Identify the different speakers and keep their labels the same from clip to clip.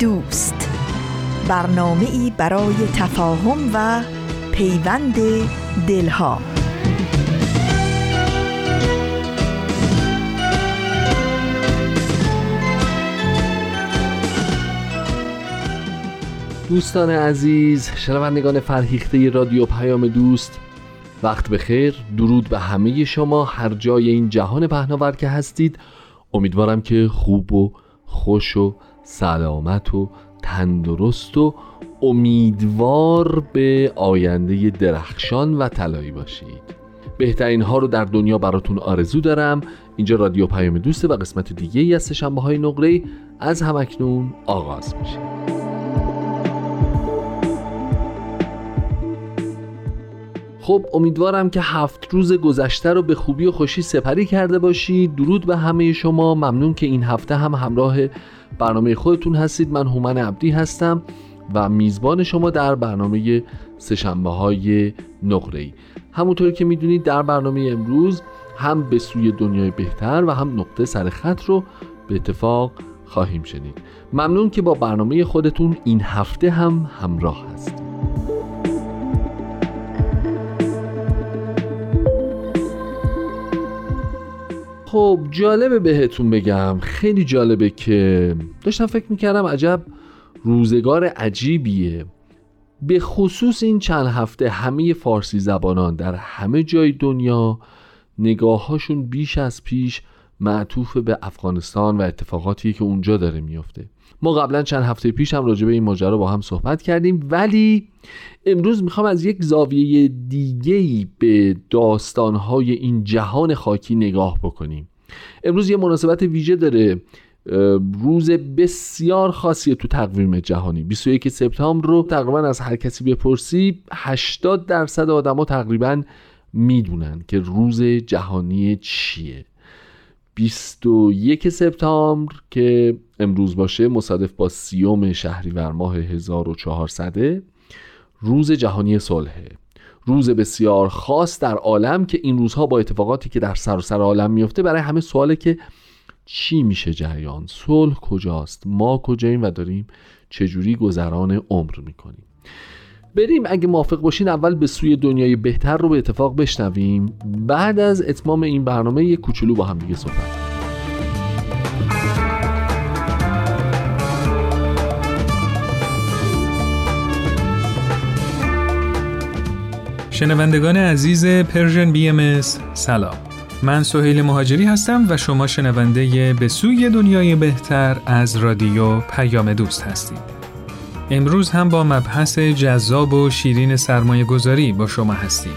Speaker 1: دوست. برنامه ای برای تفاهم و پیوند دلها.
Speaker 2: دوستان عزیز شنوندگان فرهیخته رادیو پیام دوست وقت بخیر درود به همه شما هر جای این جهان پهناور که هستید. امیدوارم که خوب و خوش و سلامت و تندرست و امیدوار به آینده درخشان و طلایی باشید. بهترین ها رو در دنیا براتون آرزو دارم. اینجا رادیو پیام دوسته و قسمت دیگه ای از سشنبه های نقره. از همکنون آغاز میشه. خب امیدوارم که هفت روز گذشته رو به خوبی و خوشی سپری کرده باشید درود به همه شما. ممنون که این هفته هم همراه برنامه خودتون هستید. من هومن عبدی هستم و میزبان شما در برنامه سشنبه های نقره ای همونطوری که می‌دونید در برنامه امروز هم به سوی دنیای بهتر و هم نقطه سر خط رو به اتفاق خواهیم شنید. ممنون که با برنامه خودتون این هفته هم همراه هستید. خب جالبه بهتون بگم. خیلی جالبه که داشتم فکر می‌کردم عجب روزگار عجیبیه. به خصوص این چند هفته همه فارسی زبانان در همه جای دنیا نگاههاشون بیش از پیش معطوف به افغانستان و اتفاقاتی که اونجا داره میافته. ما قبلا چند هفته پیش هم راجع به این ماجرا با هم صحبت کردیم ولی امروز می‌خوام از یک زاویه دیگهی به داستانهای این جهان خاکی نگاه بکنیم. امروز یه مناسبت ویژه داره روز بسیار خاصیه تو تقویم جهانی. 21 سپتامبر رو تقریبا از هر کسی بپرسی 80 درصد آدما تقریبا می‌دونن که روز جهانی چیه. 21 سپتامبر که امروز باشه مصادف با سیوم شهریور ماه 1400 روز جهانی صلحه روز بسیار خاص در عالم که این روزها با اتفاقاتی که در سراسر سر عالم میفته برای همه سواله که چی میشه جریان؟ صلح کجاست؟ ما کجاییم و داریم چجوری گذران عمر می‌کنیم؟ بریم اگه موافق باشین اول به سوی دنیای بهتر رو به اتفاق بشنویم. بعد از اتمام این برنامه یک کوچولو با هم دیگه صحبت
Speaker 3: شنوندگان عزیز Persian BM سلام. من سهیل مهاجری هستم و شما شنونده به سوی دنیای بهتر از رادیو پیام دوست هستید امروز هم با مبحث جذاب و شیرین سرمایه گذاری با شما هستیم.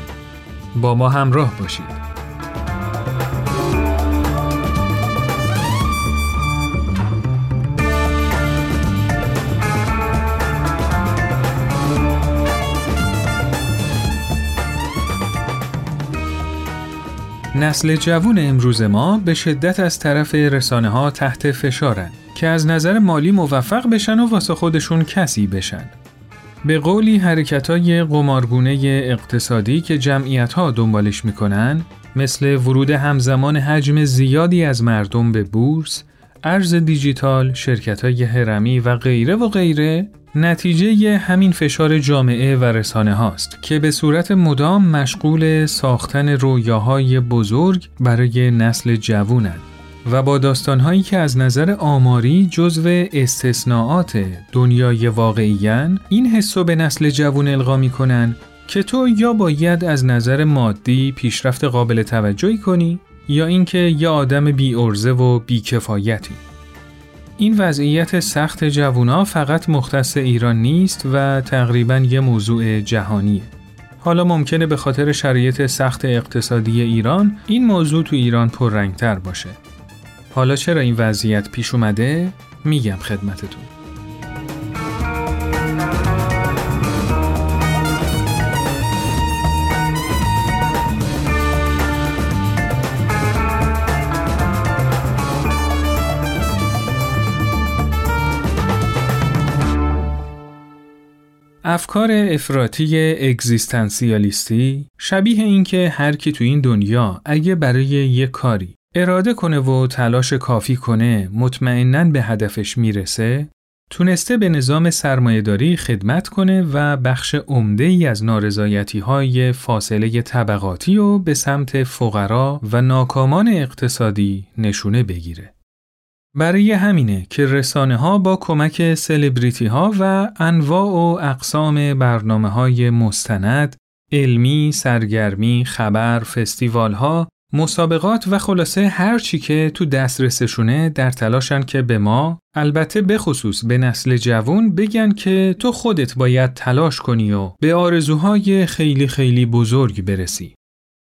Speaker 3: با ما همراه باشید. نسل جوون امروز ما به شدت از طرف رسانه ها تحت فشارن که از نظر مالی موفق بشن و واسه خودشون کسی بشن. به قولی حرکت های قمارگونه اقتصادی که جمعیت ها دنبالش می‌کنن مثل ورود همزمان حجم زیادی از مردم به بورس، ارز دیجیتال، شرکت های هرمی و غیره و غیره نتیجه همین فشار جامعه و رسانه هاست که به صورت مدام مشغول ساختن رویاهای بزرگ برای نسل جوونند و با داستانهایی که از نظر آماری جزو استثناعات دنیای واقعیان این حسو به نسل جوون القا می‌کنن که تو یا باید از نظر مادی پیشرفت قابل توجهی کنی یا اینکه یه آدم بی ارزه و بی کفایتی. این وضعیت سخت جوونا فقط مختص ایران نیست و تقریبا یه موضوع جهانیه. حالا ممکنه به خاطر شرایط سخت اقتصادی ایران این موضوع تو ایران پررنگتر باشه. حالا چرا این وضعیت پیش اومده؟ میگم خدمتتون. افکار افراطی اگزیستانسیالیستی شبیه اینکه هر کی تو این دنیا اگه برای یه کاری اراده کنه و تلاش کافی کنه مطمئنا به هدفش می‌رسه تونسته به نظام سرمایهداری خدمت کنه و بخش عمده ای از نارضایتی های فاصله طبقاتی و به سمت فقرا و ناکامان اقتصادی نشونه بگیره. برای همینه که رسانه ها با کمک سلبریتی ها و انواع و اقسام برنامه های مستند، علمی، سرگرمی، خبر، فستیوال ها، مسابقات و خلاصه هر چی که تو دسترسشونه در تلاشن که به ما البته بخصوص به نسل جوون بگن که تو خودت باید تلاش کنی و به آرزوهای خیلی خیلی بزرگ برسی.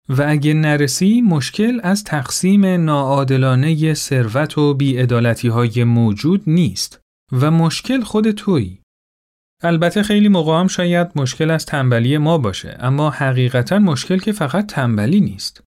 Speaker 3: و اگه نرسی مشکل از تقسیم ناعادلانه ثروت و بیعدالتی های موجود نیست و مشکل خود تویی. البته خیلی موقع هم شاید مشکل از تنبلی ما باشه اما حقیقتا مشکل که فقط تنبلی نیست.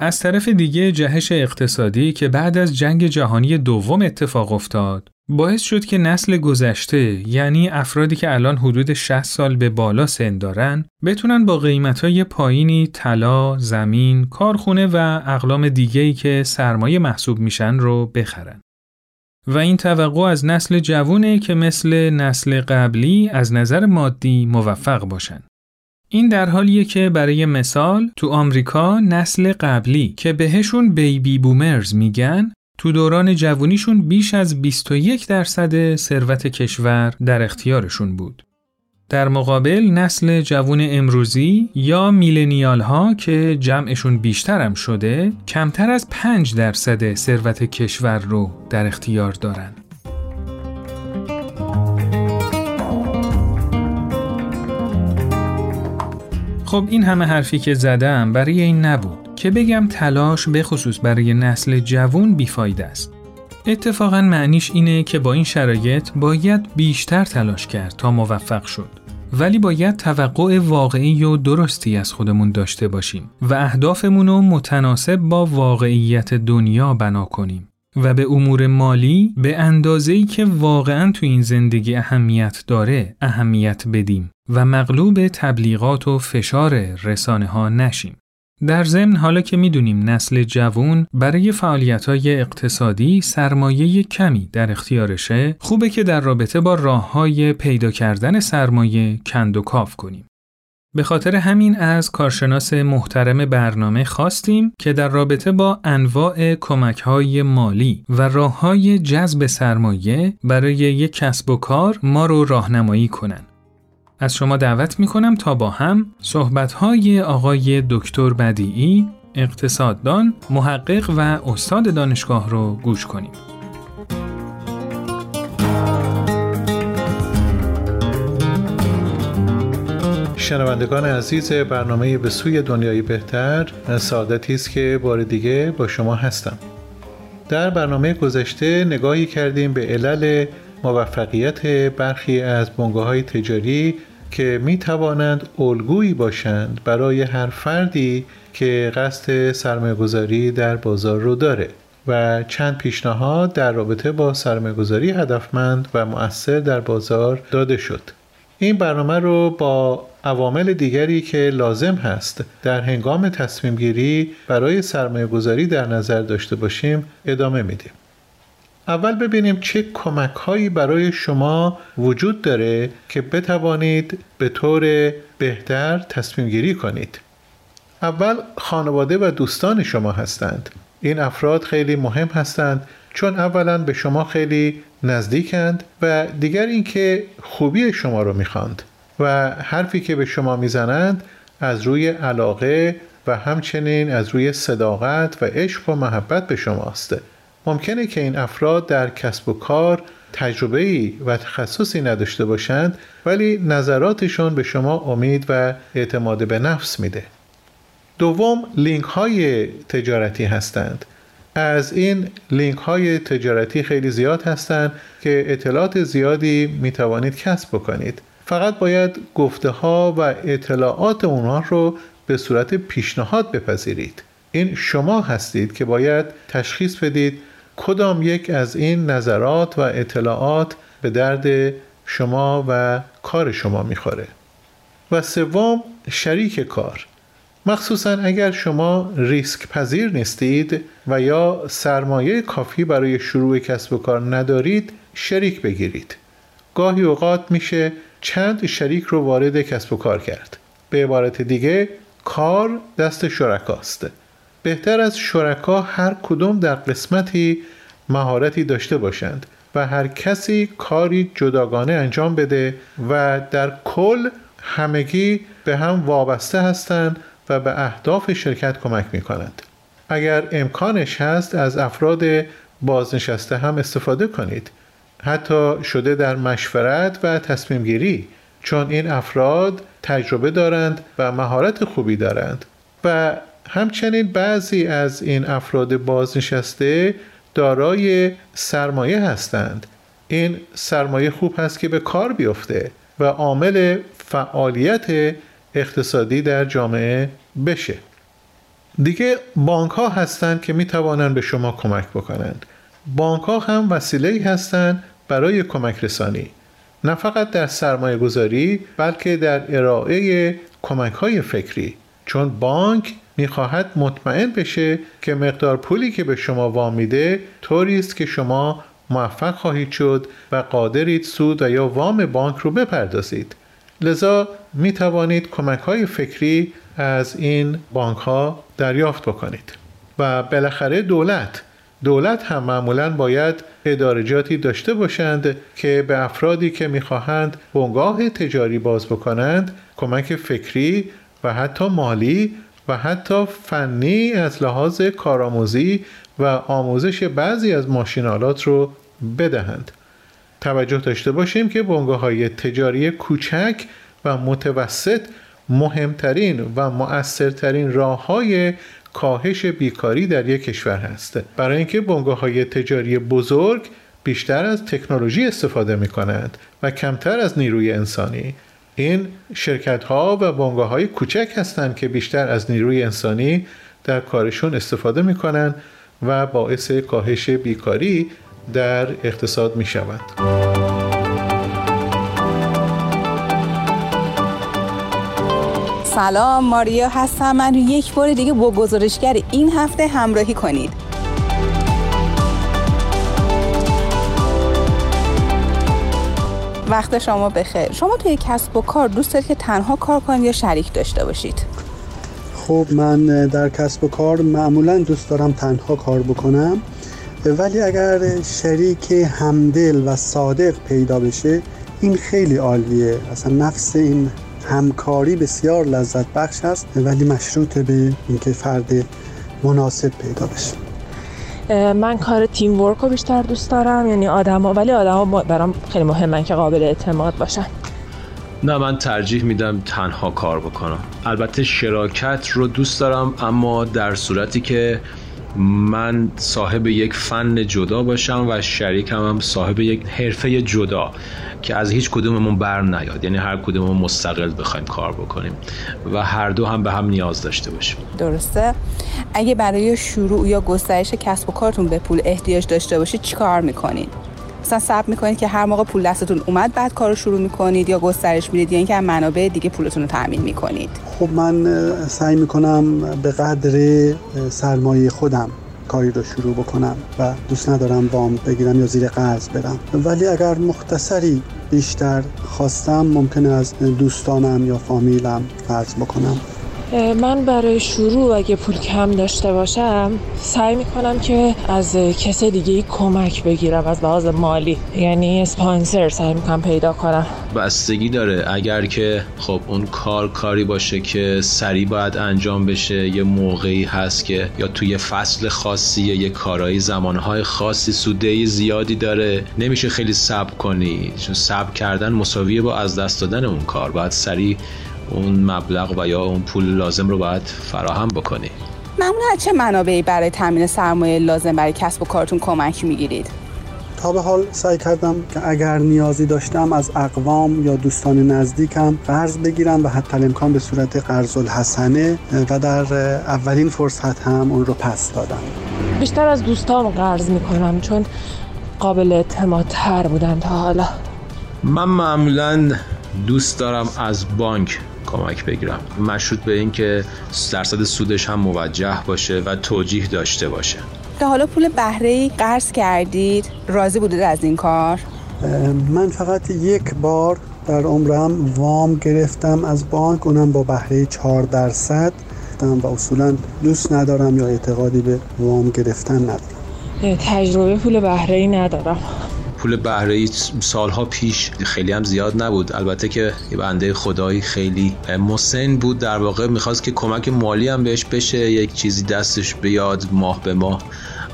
Speaker 3: از طرف دیگه جهش اقتصادی که بعد از جنگ جهانی دوم اتفاق افتاد باعث شد که نسل گذشته یعنی افرادی که الان حدود 60 سال به بالا سن دارن بتونن با قیمتهای پایینی طلا، زمین، کارخونه و اقلام دیگه‌ای که سرمایه محسوب میشن رو بخرن. و این توقع از نسل جوونه که مثل نسل قبلی از نظر مادی موفق باشن. این در حالیه که برای مثال تو آمریکا نسل قبلی که بهشون بیبی بومرز میگن تو دوران جوونیشون بیش از 21 درصد ثروت کشور در اختیارشون بود. در مقابل نسل جوون امروزی یا میلنیال ها که جمعشون بیشترم شده کمتر از 5 درصد ثروت کشور رو در اختیار دارن. خب این همه حرفی که زدم برای این نبود که بگم تلاش به خصوص برای نسل جوون بیفایده است. اتفاقا معنیش اینه که با این شرایط باید بیشتر تلاش کرد تا موفق شد. ولی باید توقع واقعی و درستی از خودمون داشته باشیم و اهدافمون رو متناسب با واقعیت دنیا بنا کنیم. و به امور مالی به اندازه‌ای که واقعا تو این زندگی اهمیت داره اهمیت بدیم و مغلوب تبلیغات و فشار رسانه ها نشیم. در ضمن حالا که می‌دونیم نسل جوون برای های اقتصادی سرمایه کمی در اختیارشه خوبه که در رابطه با راه های پیدا کردن سرمایه کند و کاف کنیم. به خاطر همین از کارشناس محترم برنامه خواستیم که در رابطه با انواع کمک های مالی و راه های جذب سرمایه برای یک کسب و کار ما رو راهنمایی کنند. از شما دعوت می کنم تا با هم صحبت های آقای دکتر بدیعی اقتصاددان، محقق و استاد دانشگاه رو گوش کنیم.
Speaker 4: شنوندگان عزیز برنامه به سوی دنیای بهتر سعادتی است که بار دیگه با شما هستم در برنامه گذشته نگاهی کردیم به علل موفقیت برخی از بنگاه های تجاری که می توانند الگویی باشند برای هر فردی که قصد سرمایه‌گذاری در بازار رو داره و چند پیشنهاد در رابطه با سرمایه‌گذاری هدفمند و مؤثر در بازار داده شد. این برنامه رو با عوامل دیگری که لازم هست در هنگام تصمیم گیری برای سرمایه گذاری در نظر داشته باشیم ادامه میدیم. اول ببینیم چه کمک هایی برای شما وجود داره که بتوانید به طور بهتر تصمیم گیری کنید. اول خانواده و دوستان شما هستند. این افراد خیلی مهم هستند چون اولا به شما خیلی نزدیکند و دیگر اینکه خوبی شما رو می‌خواند و حرفی که به شما می‌زنند از روی علاقه و همچنین از روی صداقت و عشق و محبت به شماست ممکنه که این افراد در کسب و کار تجربه و تخصصی نداشته باشند ولی نظراتشون به شما امید و اعتماد به نفس میده. دوم لینک های تجارتی هستند. از این لینک های تجارتی خیلی زیاد هستند که اطلاعات زیادی می توانید کسب بکنید. فقط باید گفته ها و اطلاعات اونها رو به صورت پیشنهاد بپذیرید. این شما هستید که باید تشخیص بدید کدام یک از این نظرات و اطلاعات به درد شما و کار شما می‌خوره؟ و سوم شریک کار. مخصوصا اگر شما ریسک پذیر نیستید و یا سرمایه کافی برای شروع کسب و کار ندارید شریک بگیرید. گاهی اوقات میشه چند شریک رو وارد کسب و کار کرد. به عبارت دیگه کار دست شرکاست. بهتر از شرکا هر کدوم در قسمتی مهارتی داشته باشند و هر کسی کاری جداگانه انجام بده و در کل همگی به هم وابسته هستند و به اهداف شرکت کمک می کنند. اگر امکانش هست از افراد بازنشسته هم استفاده کنید حتی شده در مشورت و تصمیم گیری چون این افراد تجربه دارند و مهارت خوبی دارند و همچنین بعضی از این افراد بازنشسته دارای سرمایه هستند. این سرمایه خوب هست که به کار بیفته و عامل فعالیت اقتصادی در جامعه بشه. دیگه بانک ها هستند که می توانند به شما کمک بکنند. بانک ها هم وسیله هستند برای کمک رسانی. نه فقط در سرمایه گذاری بلکه در ارائه کمک های فکری. چون بانک می‌خواهد مطمئن بشه که مقدار پولی که به شما وام میده طوری است که شما موفق خواهید شد و قادرید سود و یا وام بانک رو بپردازید. لذا می توانید کمک های فکری از این بانک ها دریافت بکنید. و بالاخره دولت. دولت هم معمولا باید ادارجاتی داشته باشند که به افرادی که می‌خواهند بنگاه تجاری باز بکنند کمک فکری و حتی مالی و حتی فنی از لحاظ کارآموزی و آموزش بعضی از ماشینالات رو بدهند. توجه داشته باشیم که بنگاه های تجاری کوچک و متوسط مهمترین و مؤثرترین راه های کاهش بیکاری در یک کشور هست. برای اینکه بنگاه های تجاری بزرگ بیشتر از تکنولوژی استفاده می کنند و کمتر از نیروی انسانی. این شرکت ها و بنگاه های کوچک هستند که بیشتر از نیروی انسانی در کارشون استفاده می کنند و باعث کاهش بیکاری در اقتصاد می شود.
Speaker 5: سلام ماریا هستم من یک بار دیگه با گزارشگر این هفته همراهی کنید وقت شما بخیر. شما توی کسب و کار دوست دارید که تنها کار کنید یا شریک داشته باشید؟
Speaker 6: خب من در کسب و کار معمولا دوست دارم تنها کار بکنم ولی اگر شریک همدل و صادق پیدا بشه این خیلی عالیه. اصلا نفس این همکاری بسیار لذت بخش است ولی مشروط به اینکه فرد مناسب پیدا بشه.
Speaker 7: من کار تیم ورک رو بیشتر دوست دارم یعنی آدم ها ولی آدم ها برام خیلی مهمن که قابل اعتماد باشن.
Speaker 8: نه من ترجیح میدم تنها کار بکنم. البته شراکت رو دوست دارم اما در صورتی که من صاحب یک فن جدا باشم و شریکم هم صاحب یک حرفه جدا که از هیچ کدوممون بر نیاد. یعنی هر کدوممون مستقل بخوایم کار بکنیم و هر دو هم به هم نیاز داشته باشیم.
Speaker 5: درسته. اگه برای شروع یا گسترش کسب و کارتون به پول احتیاج داشته باشید چیکار می‌کنید مثلا صبر می‌کنید که هر موقع پول دستتون اومد بعد کار رو شروع می‌کنید یا گسترش می‌دید یا اینکه منابع دیگه پولتون رو تامین می‌کنید.
Speaker 6: خب من سعی می‌کنم به قدر سرمایه خودم کاری رو شروع بکنم و دوست ندارم وام بگیرم یا زیر قرض برم. ولی اگر مختصری بیشتر خواستم ممکنه از دوستانم یا فامیلم قرض بکنم.
Speaker 7: من برای شروع اگه پول کم داشته باشم سعی می‌کنم که از کس دیگه کمک بگیرم از لحاظ مالی. یعنی اسپانسر سعی می‌کنم پیدا کنم.
Speaker 8: بستگی داره. اگر که خب اون کار کاری باشه که سریع باید انجام بشه یه موقعی هست که یا توی فصل خاصی یه کارایی زمانهای خاصی سوده زیادی داره نمیشه خیلی صبر کنی. چون صبر کردن مساویه با از دست دادن اون کار. باید سریع اون مبلغ و یا اون پول لازم رو باید فراهم بکنی.
Speaker 5: معمولا چه منابعی برای تامین سرمایه لازم برای کسب و کارتون کمک می‌گیرید؟
Speaker 6: تا به حال سعی کردم که اگر نیازی داشتم از اقوام یا دوستان نزدیکم قرض بگیرم و حتی امکان به صورت قرض الحسنه و در اولین فرصت هم اون رو پس دادم.
Speaker 7: بیشتر از دوستام قرض می‌کنم چون قابل اعتمادتر بودن تا حالا.
Speaker 8: من معمولا دوست دارم از بانک کمک بگیرم. مشروط به اینکه درصد سودش هم موجه باشه و توجیه داشته باشه.
Speaker 5: تا حالا پول بهره ای قرض کردید؟ راضی بودید از این کار؟
Speaker 6: من فقط یک بار در عمرم وام گرفتم از بانک. اونم با بهره 4 درصد. و اصولا دوست ندارم یا اعتقادی به وام گرفتن ندارم.
Speaker 7: تجربه پول بهره ای ندارم.
Speaker 8: پول بهره ای سالها پیش خیلی هم زیاد نبود. البته که یه بنده خدایی خیلی مسن بود. در واقع می‌خواست که کمک مالی هم بهش بشه یک چیزی دستش بیاد ماه به ماه.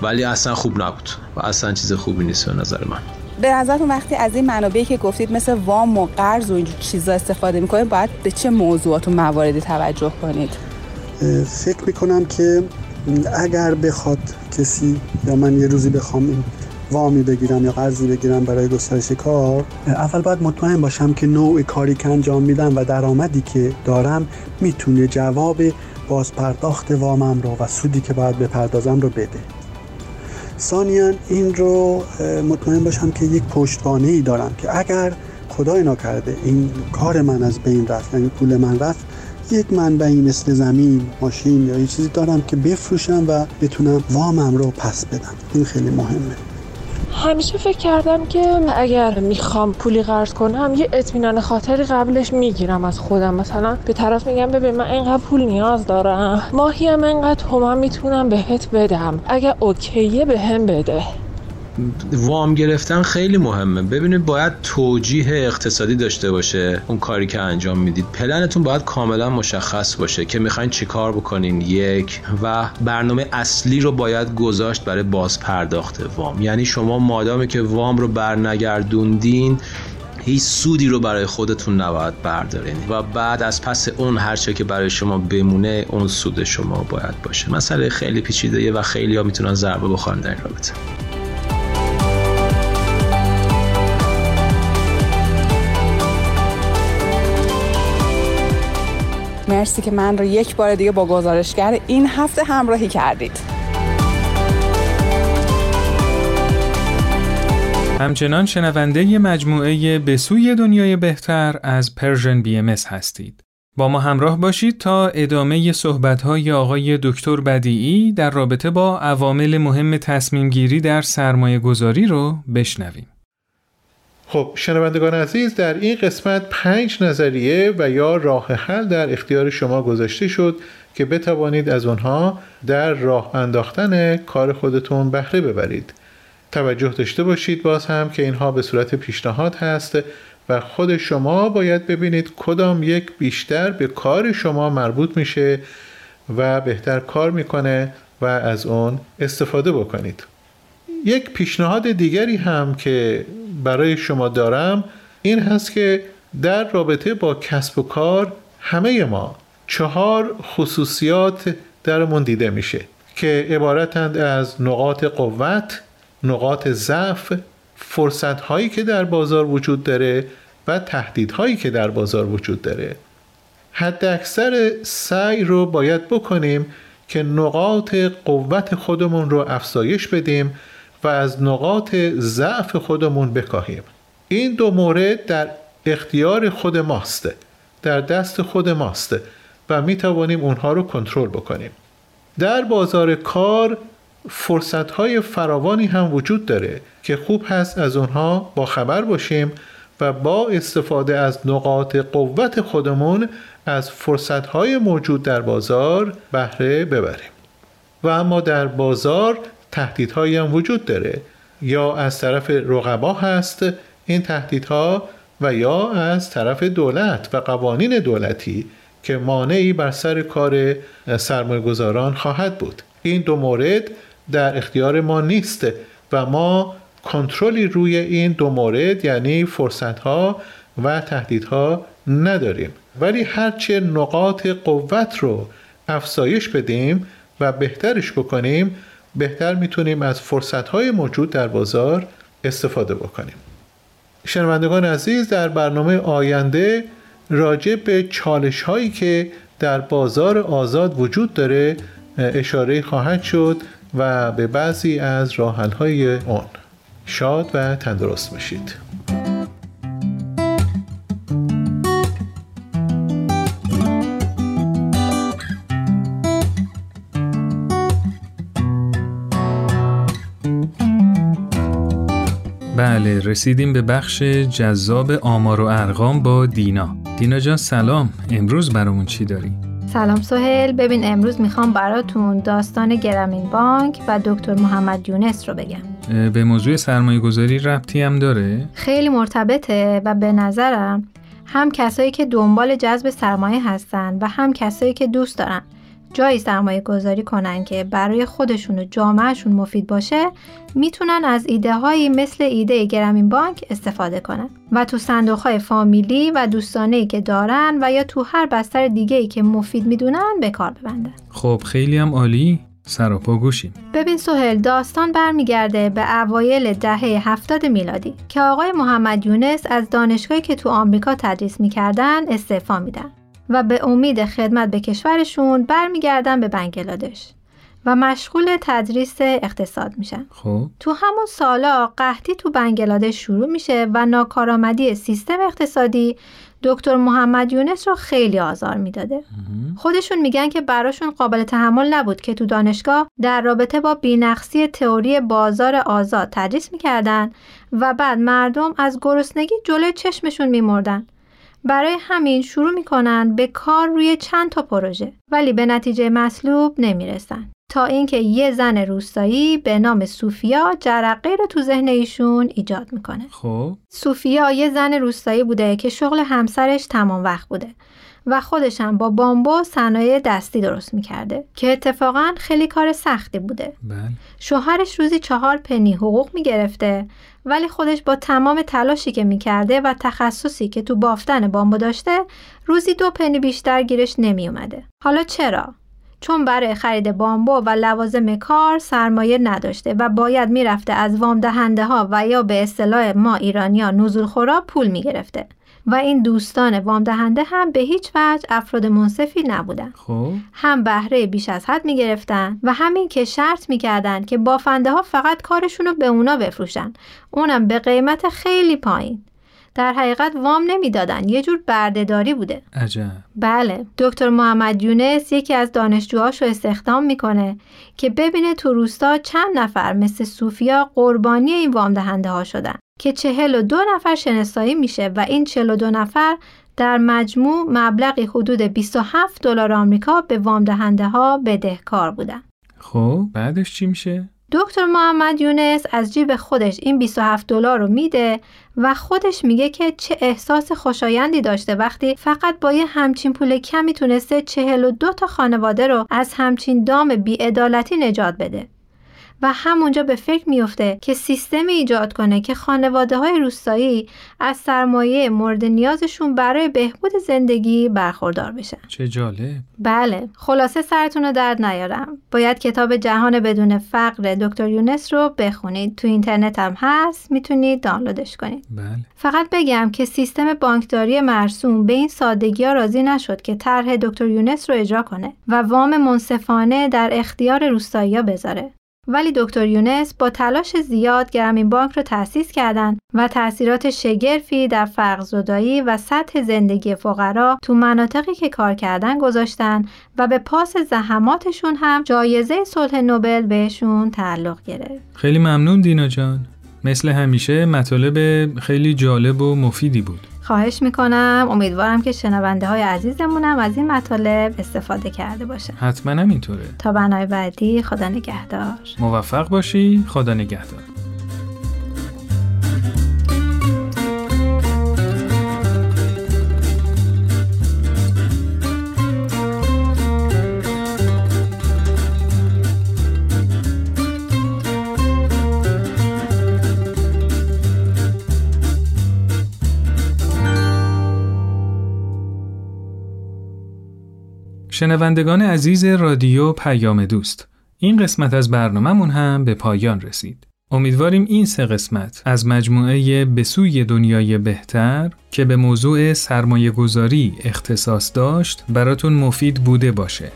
Speaker 8: ولی اصلا خوب نبود و اصلا چیز خوبی نیست به نظر من.
Speaker 5: به نظرتون وقتی از این منابعی که گفتید مثل وام و قرض و اینجور چیزا استفاده می‌کنید باید به چه موضوعات و مواردی توجه کنید؟
Speaker 6: فکر می‌کنم که اگر بخواد کسی یا من یه روزی بخوام وامی بگیرم یا قرضی بگیرم برای گسترش کار اول باید مطمئن باشم که نوع کاری که انجام میدم و درآمدی که دارم می‌تونه جواب بازپرداخت وامم رو و سودی که باید بپردازم رو بده. ثانیا این رو مطمئن باشم که یک پشتوانه ای دارم که اگر خدای ناکرده این کار من از بین رفت یعنی پول من رفت یک منبعی مثل زمین ماشین یا یه چیزی دارم که بفروشم و بتونم وامم رو پس بدم. این خیلی مهمه.
Speaker 7: همیشه فکر کردم که اگر می‌خوام پولی قرض کنم یه اطمینان خاطری قبلش می‌گیرم از خودم. مثلا به طرف میگم ببین من اینقدر پول نیاز دارم. ماهی هم اینقدر تومن می‌تونم بهت بدم. اگر اوکیه به هم بده.
Speaker 8: وام گرفتن خیلی مهمه. ببینید باید توجیه اقتصادی داشته باشه اون کاری که انجام می‌دید. پلنتون باید کاملا مشخص باشه که می‌خواین چیکار بکنین. یک و برنامه اصلی رو باید گذاشت برای باز پرداخت وام. یعنی شما مادامی که وام رو برنگردوندین هیچ سودی رو برای خودتون نباید بردارین. و بعد از پس اون هر چه که برای شما بمونه اون سود شما باید باشه. مسئله خیلی پیچیده و خیلی ها می‌تونن ضربه بخورن در این رابطه.
Speaker 5: مرسی که من رو یک بار دیگه با گزارشگر این هفته همراهی کردید
Speaker 3: همچنان شنونده مجموعه به سوی دنیای بهتر از Persian BM هستید. با ما همراه باشید تا ادامه صحبت‌های آقای دکتر بدیعی در رابطه با عوامل مهم تصمیم گیری در سرمایه گذاری رو بشنویم.
Speaker 4: خب شنوندگان عزیز در این قسمت پنج نظریه و یا راه حل در اختیار شما گذاشته شد که بتوانید از آنها در راه انداختن کار خودتون بهره ببرید. توجه داشته باشید باز هم که اینها به صورت پیشنهاد هست و خود شما باید ببینید کدام یک بیشتر به کار شما مربوط میشه و بهتر کار می‌کنه و از اون استفاده بکنید. یک پیشنهاد دیگری هم که برای شما دارم این هست که در رابطه با کسب و کار همه ما چهار خصوصیات درمون دیده میشه که عبارتند از نقاط قوت، نقاط ضعف، فرصت هایی که در بازار وجود داره و تهدیدهایی که در بازار وجود داره. حد اکثر سعی رو باید بکنیم که نقاط قوت خودمون رو افزایش بدیم و از نقاط ضعف خودمون بکاهیم. این دو مورد در اختیار خود ماست در دست خود ماست و می توانیم اونها رو کنترل بکنیم. در بازار کار فرصت های فراوانی هم وجود داره که خوب هست از اونها با خبر باشیم و با استفاده از نقاط قوت خودمون از فرصت های موجود در بازار بهره ببریم. و اما در بازار تهدیدهایی هم وجود داره. یا از طرف رقبا هست این تهدیدها و یا از طرف دولت و قوانین دولتی که مانعی بر سر کار سرمایه گذاران خواهد بود. این دو مورد در اختیار ما نیست و ما کنترلی روی این دو مورد یعنی فرصت ها و تهدیدها نداریم. ولی هرچه نقاط قوت رو افزایش بدیم و بهترش بکنیم بهتر می‌تونیم از فرصتهای موجود در بازار استفاده بکنیم. شنوندگان عزیز در برنامه آینده راجع به چالش هایی که در بازار آزاد وجود داره اشاره خواهد شد و به بعضی از راحل های اون شاد و تندرست باشید.
Speaker 3: بله رسیدیم به بخش جذاب آمار و ارقام با دینا. دینا جان سلام. امروز برامون چی داری؟
Speaker 9: سلام سهل ببین امروز می‌خوام براتون داستان گرامین بانک و دکتر محمد یونس رو بگم.
Speaker 3: به موضوع سرمایه گذاری ربطی هم داره؟
Speaker 9: خیلی مرتبطه و به نظرم هم کسایی که دنبال جذب سرمایه هستن و هم کسایی که دوست دارن. جایی سرمایه گذاری کنن که برای خودشون و جامعهشون مفید باشه می‌تونن از ایده هایی مثل ایده گرامین بانک استفاده کنن. و تو صندوق های فامیلی و دوستانه ای که دارن و یا تو هر بستر دیگه ای که مفید می‌دونن به کار ببندن.
Speaker 3: خب خیلی هم عالی. سراپا گوشیم.
Speaker 9: ببین سهل داستان برمیگرده به اوایل دهه هفتاد میلادی که آقای محمد یونس از دانشگاهی که تو آمریکا تدریس می‌کردن استعفا میدن. و به امید خدمت به کشورشون برمیگردن به بنگلادش و مشغول تدریس اقتصاد میشن.
Speaker 3: خب
Speaker 9: تو همون سالا قحطی تو بنگلادش شروع میشه و ناکارآمدی سیستم اقتصادی دکتر محمد یونس رو خیلی آزار می‌داده. خودشون میگن که براشون قابل تحمل نبود که تو دانشگاه در رابطه با بینقصی تئوری بازار آزاد تدریس می‌کردن و بعد مردم از گرسنگی جلوی چشمشون میمردن. برای همین شروع می‌کنن به کار روی چند تا پروژه ولی به نتیجه مطلوب نمی‌رسن تا اینکه یه زن روستایی به نام سوفیا جرقه رو تو ذهن ایشون ایجاد می‌کنه.
Speaker 3: خب؟
Speaker 9: سوفیا یه زن روستایی بوده که شغل همسرش تمام وقت بوده و خودش هم با بامبو صنایع دستی درست می‌کرده که اتفاقا خیلی کار سختی بوده.
Speaker 3: بله.
Speaker 9: شوهرش روزی چهار پنی حقوق می‌گرفته ولی خودش با تمام تلاشی که می‌کرده و تخصصی که تو بافتن بامبو داشته روزی دو پنی بیشتر گیرش نمیومده حالا چرا؟ چون برای خرید بامبو و لوازم کار سرمایه نداشته و باید می‌رفته از وام دهنده ها و یا به اصطلاح ما ایرانیا نزول خورا پول می‌گرفته. و این دوستان وام دهنده هم به هیچ وجه افراد منصفی نبودن.
Speaker 3: خب.
Speaker 9: هم بهره بیش از حد می گرفتن و همین که شرط می کردن که بافنده ها فقط کارشون رو به اونا بفروشن. اونم به قیمت خیلی پایین. در حقیقت وام نمی‌دادن. یه جور بردهداری بوده.
Speaker 3: عجب.
Speaker 9: بله. دکتر محمد یونس یکی از دانشجوهاش رو استخدام می‌کنه که ببینه تو روستا چند نفر مثل سوفیا قربانی این وام دهنده ها شدن. که چهل و دو نفر شناسایی میشه و این چهل و دو نفر در مجموع مبلغی حدود 27 دلار آمریکا به وام دهنده ها بدهکار بودن.
Speaker 3: خب بعدش چی میشه؟
Speaker 9: دکتر محمد یونس از جیب خودش این 27 دلار رو میده و خودش میگه که چه احساس خوشایندی داشته وقتی فقط با یه همچین پول کمی تونسته 42 تا خانواده رو از همچین دام بیعدالتی نجات بده. و همونجا به فکر میفته که سیستمی ایجاد کنه که خانواده های روستایی از سرمایه مورد نیازشون برای بهبود زندگی برخوردار بشن.
Speaker 3: چه جالب.
Speaker 9: بله، خلاصه سرتون رو درد نیارم. باید کتاب جهان بدون فقر دکتر یونس رو بخونید. تو اینترنت هم هست، می‌تونید دانلودش کنید.
Speaker 3: بله.
Speaker 9: فقط بگم که سیستم بانکداری مرسوم به این سادگی ها راضی نشد که طرح دکتر یونس رو اجرا کنه و وام منصفانه در اختیار روستایی بذاره. ولی دکتر یونس با تلاش زیاد گرامین بانک رو تأسیس کردند و تأثیرات شگرفی در فرق زدایی و سطح زندگی فقرا تو مناطقی که کار کردن گذاشتن و به پاس زحماتشون هم جایزه صلح نوبل بهشون تعلق گرفت.
Speaker 3: خیلی ممنون دینا جان. مثل همیشه مطالب خیلی جالب و مفیدی بود.
Speaker 9: خواهش می‌کنم. امیدوارم که شنونده های عزیزمونم از این مطالب استفاده کرده باشن.
Speaker 3: حتما هم اینطوره
Speaker 9: تا برنامه بعدی خدا نگهدار.
Speaker 3: موفق باشی. خدا نگهدار. شنوندگان عزیز رادیو پیام دوست این قسمت از برنامهمون هم به پایان رسید. امیدواریم این سه قسمت از مجموعه به سوی دنیای بهتر که به موضوع سرمایه گذاری اختصاص داشت براتون مفید بوده باشه.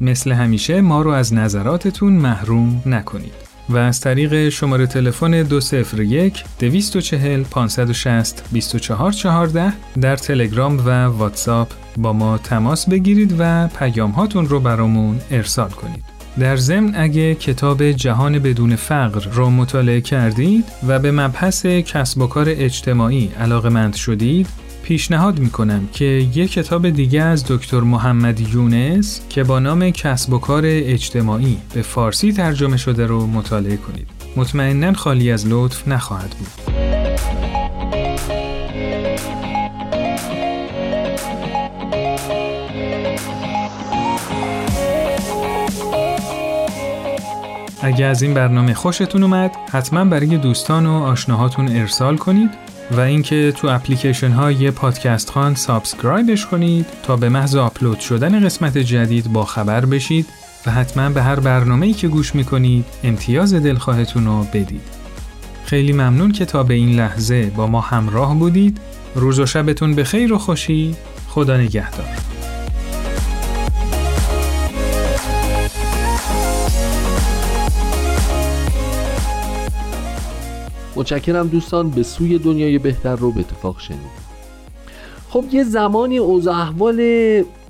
Speaker 3: مثل همیشه ما رو از نظراتتون محروم نکنید. و از طریق شماره تلفن 201 240 560 2414 در تلگرام و واتساپ با ما تماس بگیرید و پیام هاتون رو برامون ارسال کنید. در ضمن اگه کتاب جهان بدون فقر رو مطالعه کردید و به مبحث کسب و کار اجتماعی علاقه مند شدید پیشنهاد می‌کنم که یک کتاب دیگه از دکتر محمد یونس که با نام کسب و کار اجتماعی به فارسی ترجمه شده رو مطالعه کنید. مطمئنا خالی از لطف نخواهد بود. اگه از این برنامه خوشتون اومد حتما برای دوستان و آشناهاتون ارسال کنید و اینکه تو اپلیکیشن های پادکست خوان subscribe ش کنید تا به محض آپلود شدن قسمت جدید با خبر بشید و حتما به هر برنامه‌ای که گوش می‌کنید امتیاز دلخواهتون رو بدید. خیلی ممنون که تا به این لحظه با ما همراه بودید. روز و شبتون به خیر و خوشی. خدا نگهدار.
Speaker 2: متشکرم دوستان به سوی دنیای بهتر رو به اتفاق شنید خب یه زمانی اوضاع احوال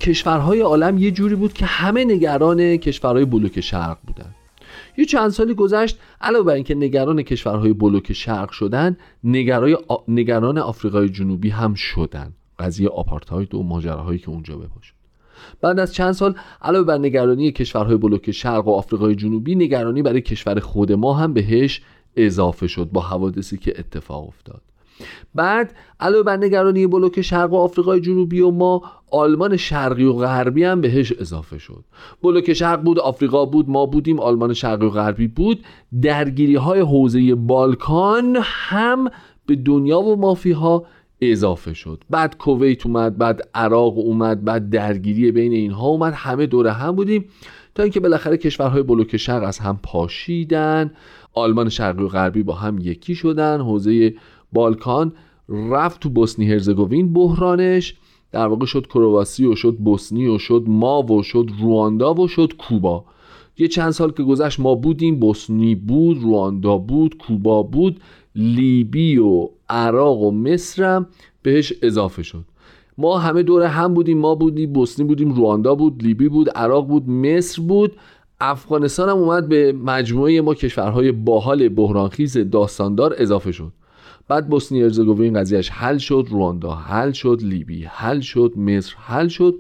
Speaker 2: کشورهای عالم یه جوری بود که همه نگران کشورهای بلوک شرق بودن. یه چند سالی گذشت علاوه بر اینکه نگران کشورهای بلوک شرق شدن نگرای نگران آفریقای جنوبی هم شدن. قضیه آپارتاید و ماجراهایی که اونجا بپاشد. بعد از چند سال علاوه بر نگرانی کشورهای بلوک شرق و آفریقای جنوبی نگرانی برای کشور خود ما هم بهش اضافه شد با حوادثی که اتفاق افتاد. بعد علاوه بر نگرانی بلوک شرق و آفریقای جنوبی و ما آلمان شرقی و غربی هم بهش اضافه شد. بلوک شرق بود آفریقا بود ما بودیم آلمان شرقی و غربی بود. درگیری های حوزه بالکان هم به دنیا و مافی ها اضافه شد. بعد کویت اومد بعد عراق اومد بعد درگیری بین اینها اومد همه دوره هم بودیم. تا اینکه بالاخره کشورهای بلوک شرق از هم پاشیدن. آلمان شرقی و غربی با هم یکی شدن. حوزه بالکان رفت تو بوسنی هرزگوین بحرانش. در واقع شد کرواسی و شد بوسنی و شد ما و شد رواندا و شد کوبا. یه چند سال که گذشت ما بودیم بوسنی بود رواندا بود کوبا بود لیبی و عراق و مصرم بهش اضافه شد. ما همه دوره هم بودیم ما بودیم بوسنی بودیم رواندا بود لیبی بود عراق بود مصر بود. افغانستان هم اومد به مجموعه ما کشورهای باحال بحرانخیز داستاندار اضافه شد. بعد بوسنی ارزگوین قضیهش حل شد رواندا حل شد لیبی حل شد مصر حل شد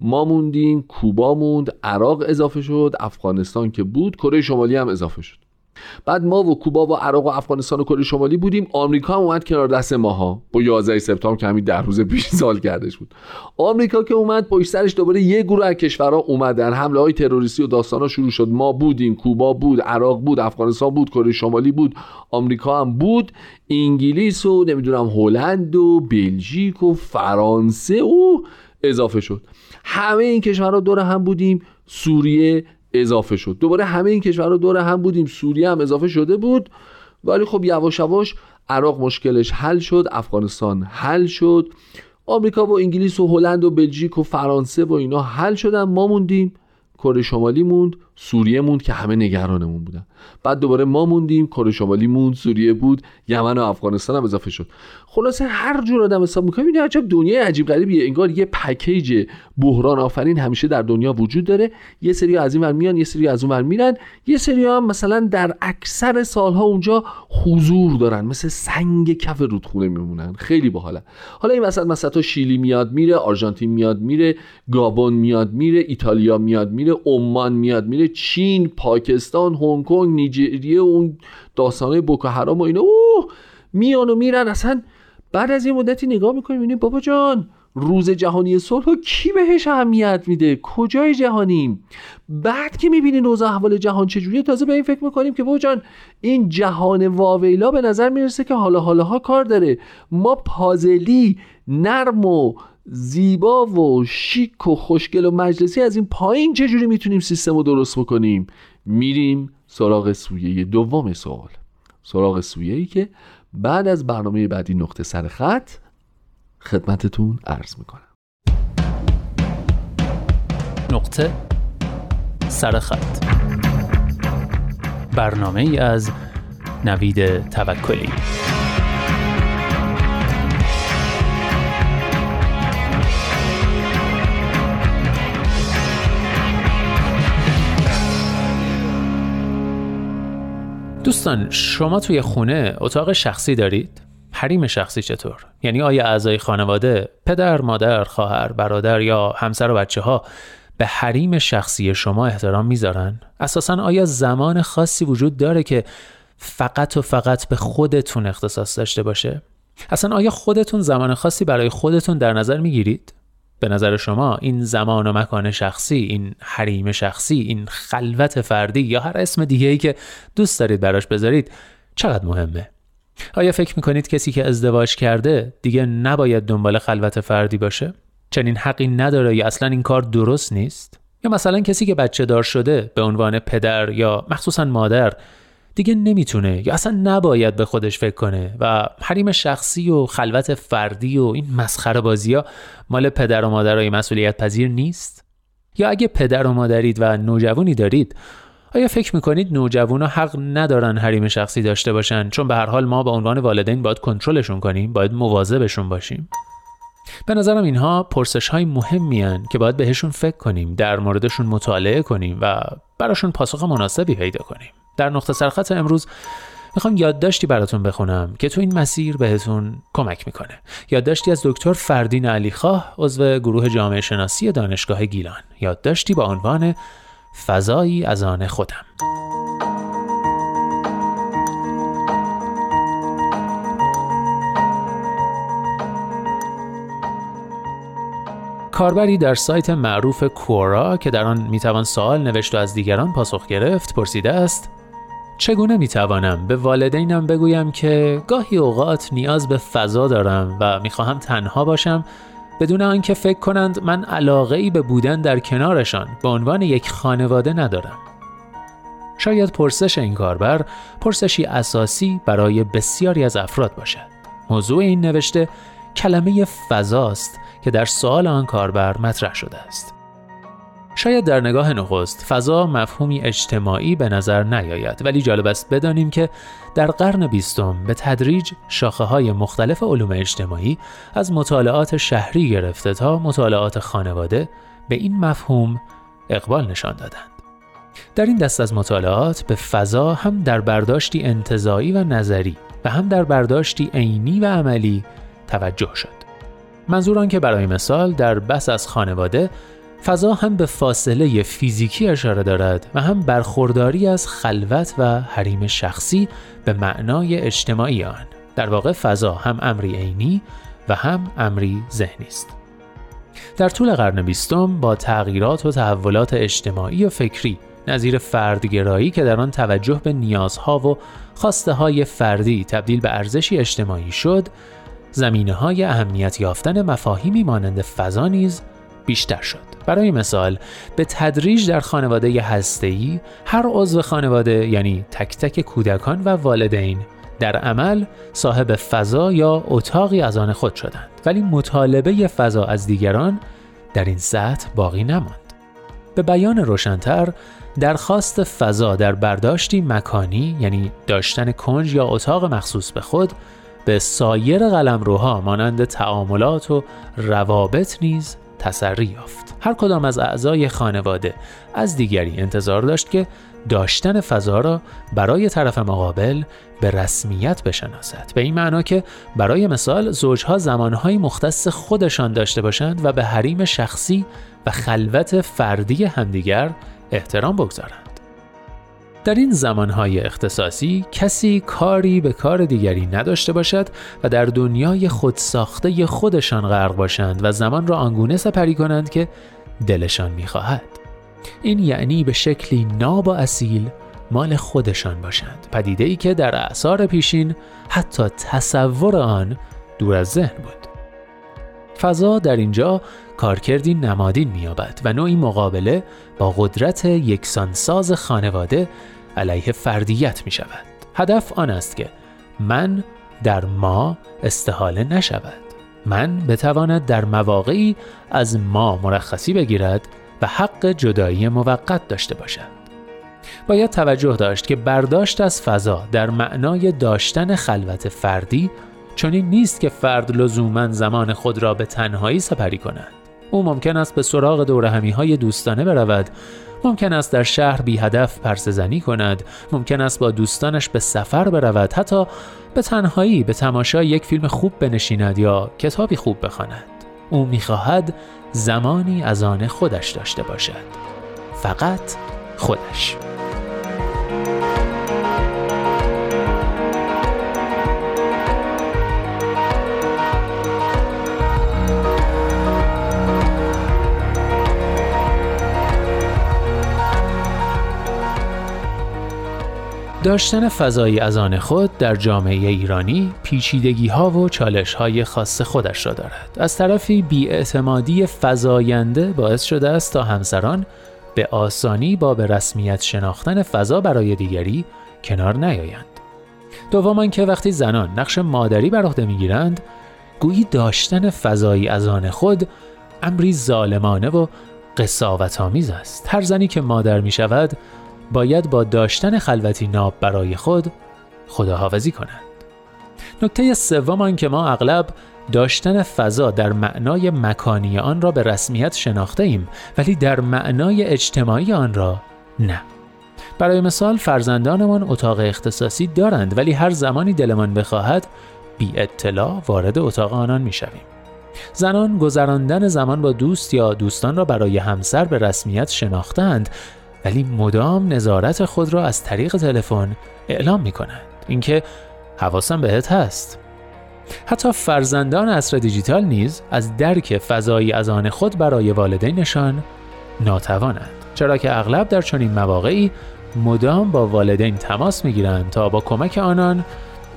Speaker 2: ما موندیم کوبا موند عراق اضافه شد افغانستان که بود کره شمالی هم اضافه شد. بعد ما و کوبا و عراق و افغانستان و کره شمالی بودیم. آمریکا هم اومد کنار دست ماها. با 11 سپتامبر که همین در روز پیش سال کردش بود. آمریکا که اومد پشت سرش دوباره یه گروه از کشورها اومدن. حمله های تروریستی و داستانا شروع شد. ما بودیم کوبا بود عراق بود افغانستان بود کره شمالی بود آمریکا هم بود انگلیس و نمی‌دونم هلند و بلژیک و فرانسه و اضافه شد. همه این کشورها دور هم بودیم. سوریه اضافه شد. دوباره همه این کشورها دور هم بودیم. سوریه هم اضافه شده بود. ولی خب یواش یواش عراق مشکلش حل شد افغانستان حل شد. آمریکا و انگلیس و هلند و بلژیک و فرانسه و اینا حل شدن. ما موندیم. کره شمالی موند. سوریه موند که همه نگرانمون بودن. بعد دوباره ما موندیم کره شمالی موند سوریه بود یمن و افغانستان هم اضافه شد. خلاصه هر جور آدم حساب می‌کنه می‌بینی عجب دنیای عجیب غریبیه. انگار یه پکیج بحران آفرین همیشه در دنیا وجود داره. یه سری از این ور میان یه سری از اون ور میرن. یه سری هم مثلا در اکثر سالها اونجا حضور دارن. مثل سنگ کف رودخونه میمونن. خیلی باحاله. حالا این وسط مثلا شیلی میاد میره آرژانتین میاد میره گابون میاد میره ایتالیا میاد میره عمان میاد میره چین پاکستان هنگ کنگ نیجریه اون داستانه بوکو حرام و اینا. اوه میان و میرن. اصلا بعد از یه مدتی نگاه می‌کنیم می‌بینیم بابا جان روز جهانی صلح کی بهش اهمیت میده؟ کجای جهانیم؟ بعد که می‌بینین اوضاع احوال جهان چجوریه تازه به این فکر می‌کنیم که جان این جهان واویلا به نظر می‌رسه که حالا حالاها کار داره. ما پازلی نرم و زیبا و شیک و خوشگل و مجلسی از این پایین چجوری می‌تونیم سیستم رو درست بکنیم؟ میریم سراغ سویه دوم سوال. سراغ سویه ای که بعد از برنامه بعدی نقطه سر خط خدمتتون عرض می‌کنم.
Speaker 10: نقطه سرخط برنامه ای از نوید توکلی. دوستان شما توی خونه اتاق شخصی دارید؟ حریم شخصی چطور؟ یعنی آیا اعضای خانواده پدر، مادر، خواهر، برادر یا همسر و بچه ها به حریم شخصی شما احترام می‌ذارن؟ اساسا آیا زمان خاصی وجود داره که فقط و فقط به خودتون اختصاص داشته باشه؟ اصلا آیا خودتون زمان خاصی برای خودتون در نظر می‌گیرید؟ به نظر شما این زمان و مکان شخصی این حریم شخصی این خلوت فردی یا هر اسم دیگه ای که دوست دارید براش بذارید چقدر مهمه؟ آیا فکر می‌کنید کسی که ازدواج کرده دیگه نباید دنبال خلوت فردی باشه؟ چنین حقی نداره یا اصلا این کار درست نیست؟ یا مثلا کسی که بچه دار شده به عنوان پدر یا مخصوصا مادر دیگه نمی‌تونه. یا اصلا نباید به خودش فکر کنه. و حریم شخصی و خلوت فردی و این مسخره بازی ها مال پدر و مادرای مسئولیت پذیر نیست؟ یا اگه پدر و مادرید و نوجوانی دارید آیا فکر می‌کنید نوجوانا حق ندارن حریم شخصی داشته باشن؟ چون به هر حال ما به عنوان والدین باید کنترلشون کنیم باید مواظبشون باشیم. به نظرم اینها پرسش های مهمی هن که باید بهشون فکر کنیم در موردشون مطالعه کنیم و براشون پاسخ مناسبی پیدا کنیم. در نقطه سرخط امروز می‌خوام یادداشتی براتون بخونم که تو این مسیر بهتون کمک می‌کنه. یادداشتی از دکتر فردین علیخواه عضو گروه جامعه شناسی دانشگاه گیلان. یادداشتی با عنوان فضایی از آن خودم. کاربری در سایت معروف کورا که در آن می‌توان سوال نوشت و از دیگران پاسخ گرفت پرسیده است چگونه می‌توانم به والدینم بگویم که گاهی اوقات نیاز به فضا دارم و می‌خواهم تنها باشم بدون آنکه فکر کنند من علاقه ای به بودن در کنارشان به عنوان یک خانواده ندارم. شاید پرسش این کاربر پرسشی اساسی برای بسیاری از افراد باشد. موضوع این نوشته کلمه فضاست که در سوال آن کاربر مطرح شده است. شاید در نگاه نخست فضا مفهومی اجتماعی به نظر نیاید ولی جالب است بدانیم که در قرن بیستم به تدریج شاخه های مختلف علوم اجتماعی از مطالعات شهری گرفته تا مطالعات خانواده به این مفهوم اقبال نشان دادند. در این دست از مطالعات به فضا هم در برداشتی انتظایی و نظری و هم در برداشتی عینی و عملی توجه شد. منظوران که برای مثال در بس از خانواده فضا هم به فاصله فیزیکی اشاره دارد و هم برخورداری از خلوت و حریم شخصی به معنای اجتماعی آن در واقع فضا هم امری عینی و هم امری ذهنی است در طول قرن بیستم با تغییرات و تحولات اجتماعی و فکری نظیر فردگرایی که در آن توجه به نیازها و خواسته های فردی تبدیل به ارزشی اجتماعی شد زمینه های اهمیت یافتن مفاهیمی مانند فضا نیز بیشتر شد. برای مثال به تدریج در خانواده هسته‌ای هر عضو خانواده یعنی تک تک کودکان و والدین در عمل صاحب فضا یا اتاقی از آن خود شدند ولی مطالبه فضا از دیگران در این سطح باقی نماند. به بیان روشنتر درخواست فضا در برداشتی مکانی یعنی داشتن کنج یا اتاق مخصوص به خود به سایر قلمروها مانند تعاملات و روابط نیز تسری یافت. هر کدام از اعضای خانواده از دیگری انتظار داشت که داشتن فضا را برای طرف مقابل به رسمیت بشناسد. به این معنا که برای مثال زوجها زمانهای مختص خودشان داشته باشند و به حریم شخصی و خلوت فردی همدیگر احترام بگذارند. در این زمانهای اختصاصی کسی کاری به کار دیگری نداشته باشد و در دنیای خودساخته خودشان غرق باشند و زمان را آنگونه سپری کنند که دلشان می‌خواهد. این یعنی به شکلی ناب و اصیل مال خودشان باشند. پدیده ای که در اعثار پیشین حتی تصور آن دور از ذهن بود. فضا در اینجا کارکردی نمادین مییابد و نوعی مقابله با قدرت یکسانساز خانواده علیه فردیت می شود. هدف آن است که من در ما استحاله نشود. من بتواند در مواقعی از ما مرخصی بگیرد و حق جدایی موقت داشته باشد. باید توجه داشت که برداشت از فضا در معنای داشتن خلوت فردی چنین نیست که فرد لزوما زمان خود را به تنهایی سپری کند. او ممکن است به سراغ دورهمی های دوستانه برود ممکن است در شهر بی هدف پرسه زنی کند. ممکن است با دوستانش به سفر برود. حتی به تنهایی به تماشای یک فیلم خوب بنشیند یا کتابی خوب بخواند. او می‌خواهد زمانی از آن خودش داشته باشد. فقط خودش. داشتن فضایی از آن خود در جامعه ایرانی پیچیدگی ها و چالش های خاص خودش را دارد. از طرفی بیاعتمادی فضاینده باعث شده است تا همسران به آسانی با به رسمیت شناختن فضا برای دیگری کنار نیایند. دوم که وقتی زنان نقش مادری بر عهده می‌گیرند گویی داشتن فضایی از آن خود امری ظالمانه و قصاوت آمیز است. هر زنی که مادر می شود باید با داشتن خلوتی ناب برای خود خداحافظی کنند. نکته سوم که ما اغلب داشتن فضا در معنای مکانی آن را به رسمیت شناخته ایم ولی در معنای اجتماعی آن را نه. برای مثال فرزندانمان اتاق اختصاصی دارند ولی هر زمانی دلمان بخواهد بی اطلاع وارد اتاق آنان می شویم. زنان گذراندن زمان با دوست یا دوستان را برای همسر به رسمیت شناختند ولی مدام نظارت خود را از طریق تلفن اعلام می کنند اینکه حواسم بهت هست. حتی فرزندان اصر دیجیتال نیز از درک فضایی از آن خود برای والدینشان ناتوانند. چرا که اغلب در چنین مواقعی مدام با والدین تماس می‌گیرند تا با کمک آنان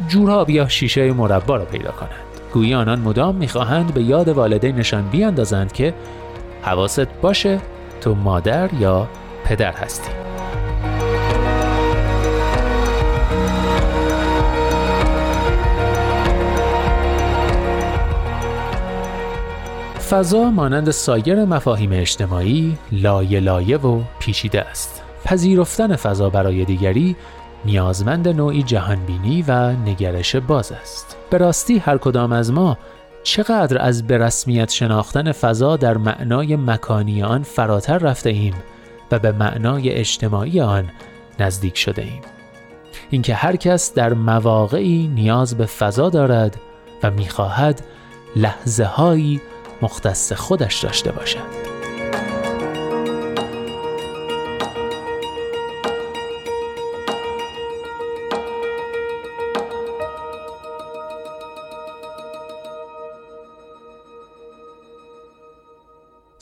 Speaker 10: جوراب یا شیشه مربا را پیدا کنند. گویی آنان مدام می‌خواهند به یاد والدینشان بیاندازند که حواست باشه تو مادر یا پدر هستی فضا مانند سایر مفاهیم اجتماعی لایه لایه و پیچیده است. پذیرفتن فضا برای دیگری نیازمند نوعی جهانبینی و نگرش باز است. به راستی هر کدام از ما چقدر از به رسمیت شناختن فضا در معنای مکانی آن فراتر رفته ایم و به معنای اجتماعی آن نزدیک شده ایم. اینکه هر کس در مواقعی نیاز به فضا دارد و می‌خواهد لحظه هایی مختص خودش داشته باشد.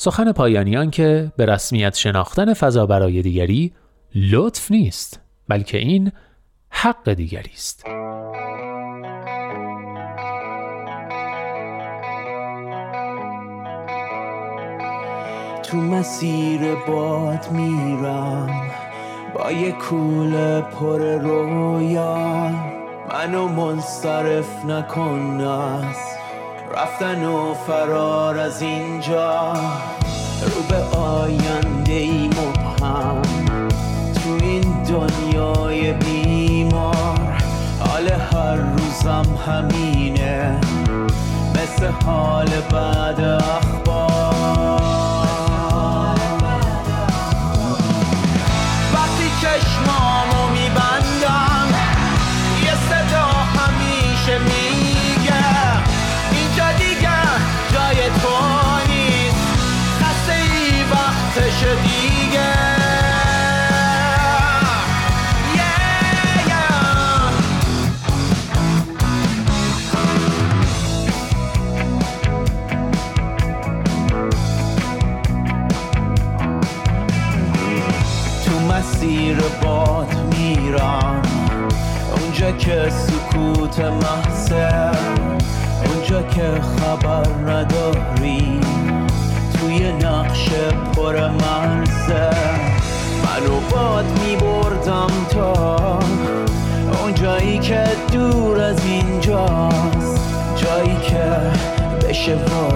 Speaker 10: سخن پایانیان که به رسمیت شناختن فضا برای دیگری لطف نیست بلکه این حق دیگری است.
Speaker 11: تو مسیر باد میرم با یه کول پر رویا منو منصرف نکن از رفتن و فرار از اینجا. رو به آینده ای مبهم. تو این دنیای بیمار. حال هر روزم همینه. مثل حال بعد اخبار.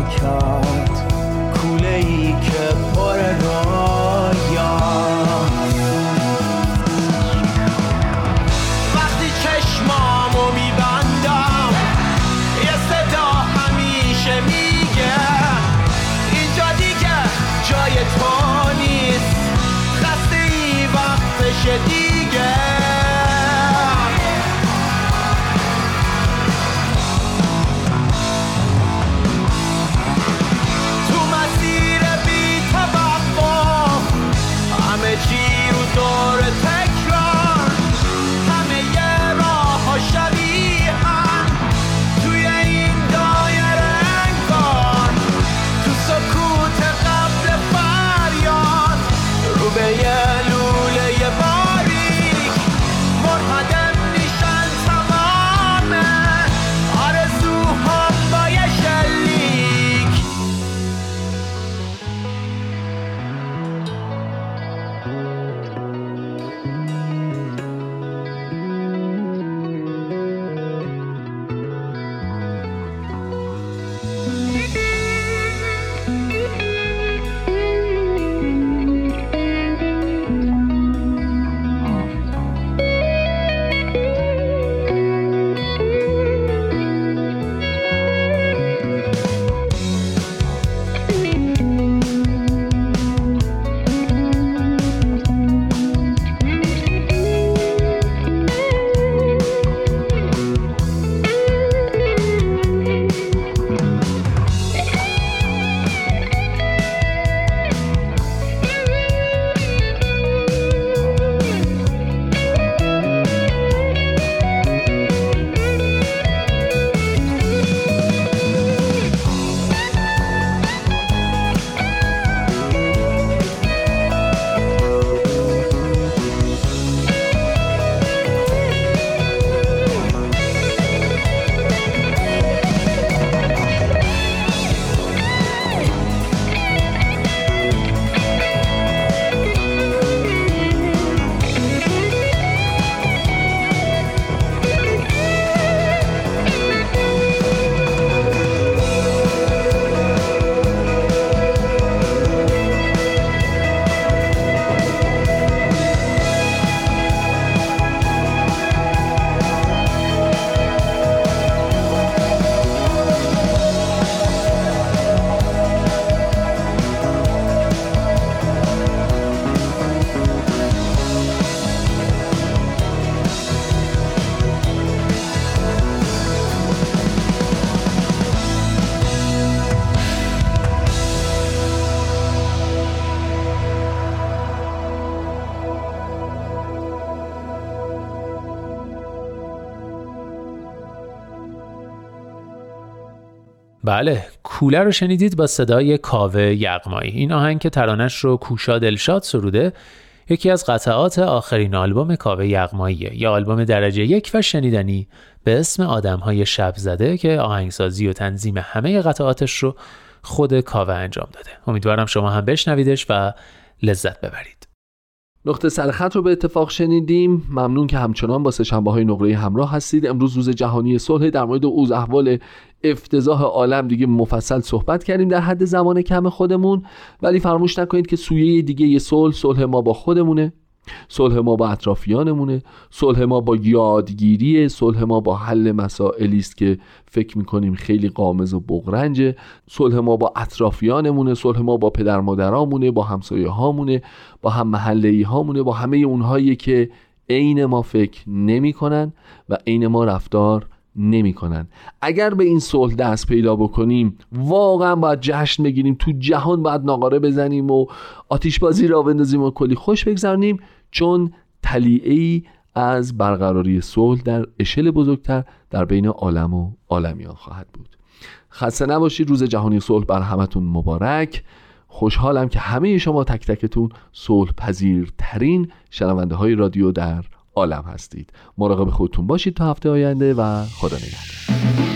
Speaker 11: بشه
Speaker 10: بله کوله رو شنیدید با صدای کاوه یغمایی. این آهنگ که ترانش رو کوشا دلشاد سروده یکی از قطعات آخرین آلبوم کاوه یغماییه. یا آلبوم درجه یک و شنیدنی به اسم آدمهای شب زده که آهنگسازی و تنظیم همه قطعاتش رو خود کاوه انجام داده. امیدوارم شما هم بشنویدش و لذت ببرید.
Speaker 2: نقطه سرخط رو به اتفاق شنیدیم. ممنون که همچنان با سهشنبه های نقره همراه هستید. امروز روز جهانی صلح. در مورد اوز احوال افتضاح عالم دیگه مفصل صحبت کردیم در حد زمان کم خودمون. ولی فراموش نکنید که سویه دیگه صلح صلح ما با خودمونه. صلح ما با اطرافیانمونه صلح ما با یادگیری صلح ما با حل مسائلی است که فکر می‌کنیم خیلی قامز و بغرنجه. صلح ما با اطرافیانمونه صلح ما با پدر مادرامونه با همسایه هامونه با هم محله هامونه با همه اونهایی که عین ما فکر نمی‌کنن و عین ما رفتار نمی‌کنن اگر به این صلح دست پیدا بکنیم واقعا باید جشن بگیریم تو جهان باید ناقاره بزنیم و آتیش بازی را بندازیم و کلی خوش بگذرونیم چون تلیعی از برقراری صلح در اشل بزرگتر در بین عالم و عالمیان خواهد بود. خسته نباشید روز جهانی صلح بر همتون مبارک. خوشحالم که همه شما تک تکتون صلح پذیرترین شنونده های رادیو در عالم هستید. مراقب خودتون باشید تا هفته آینده و خدا نگهدار.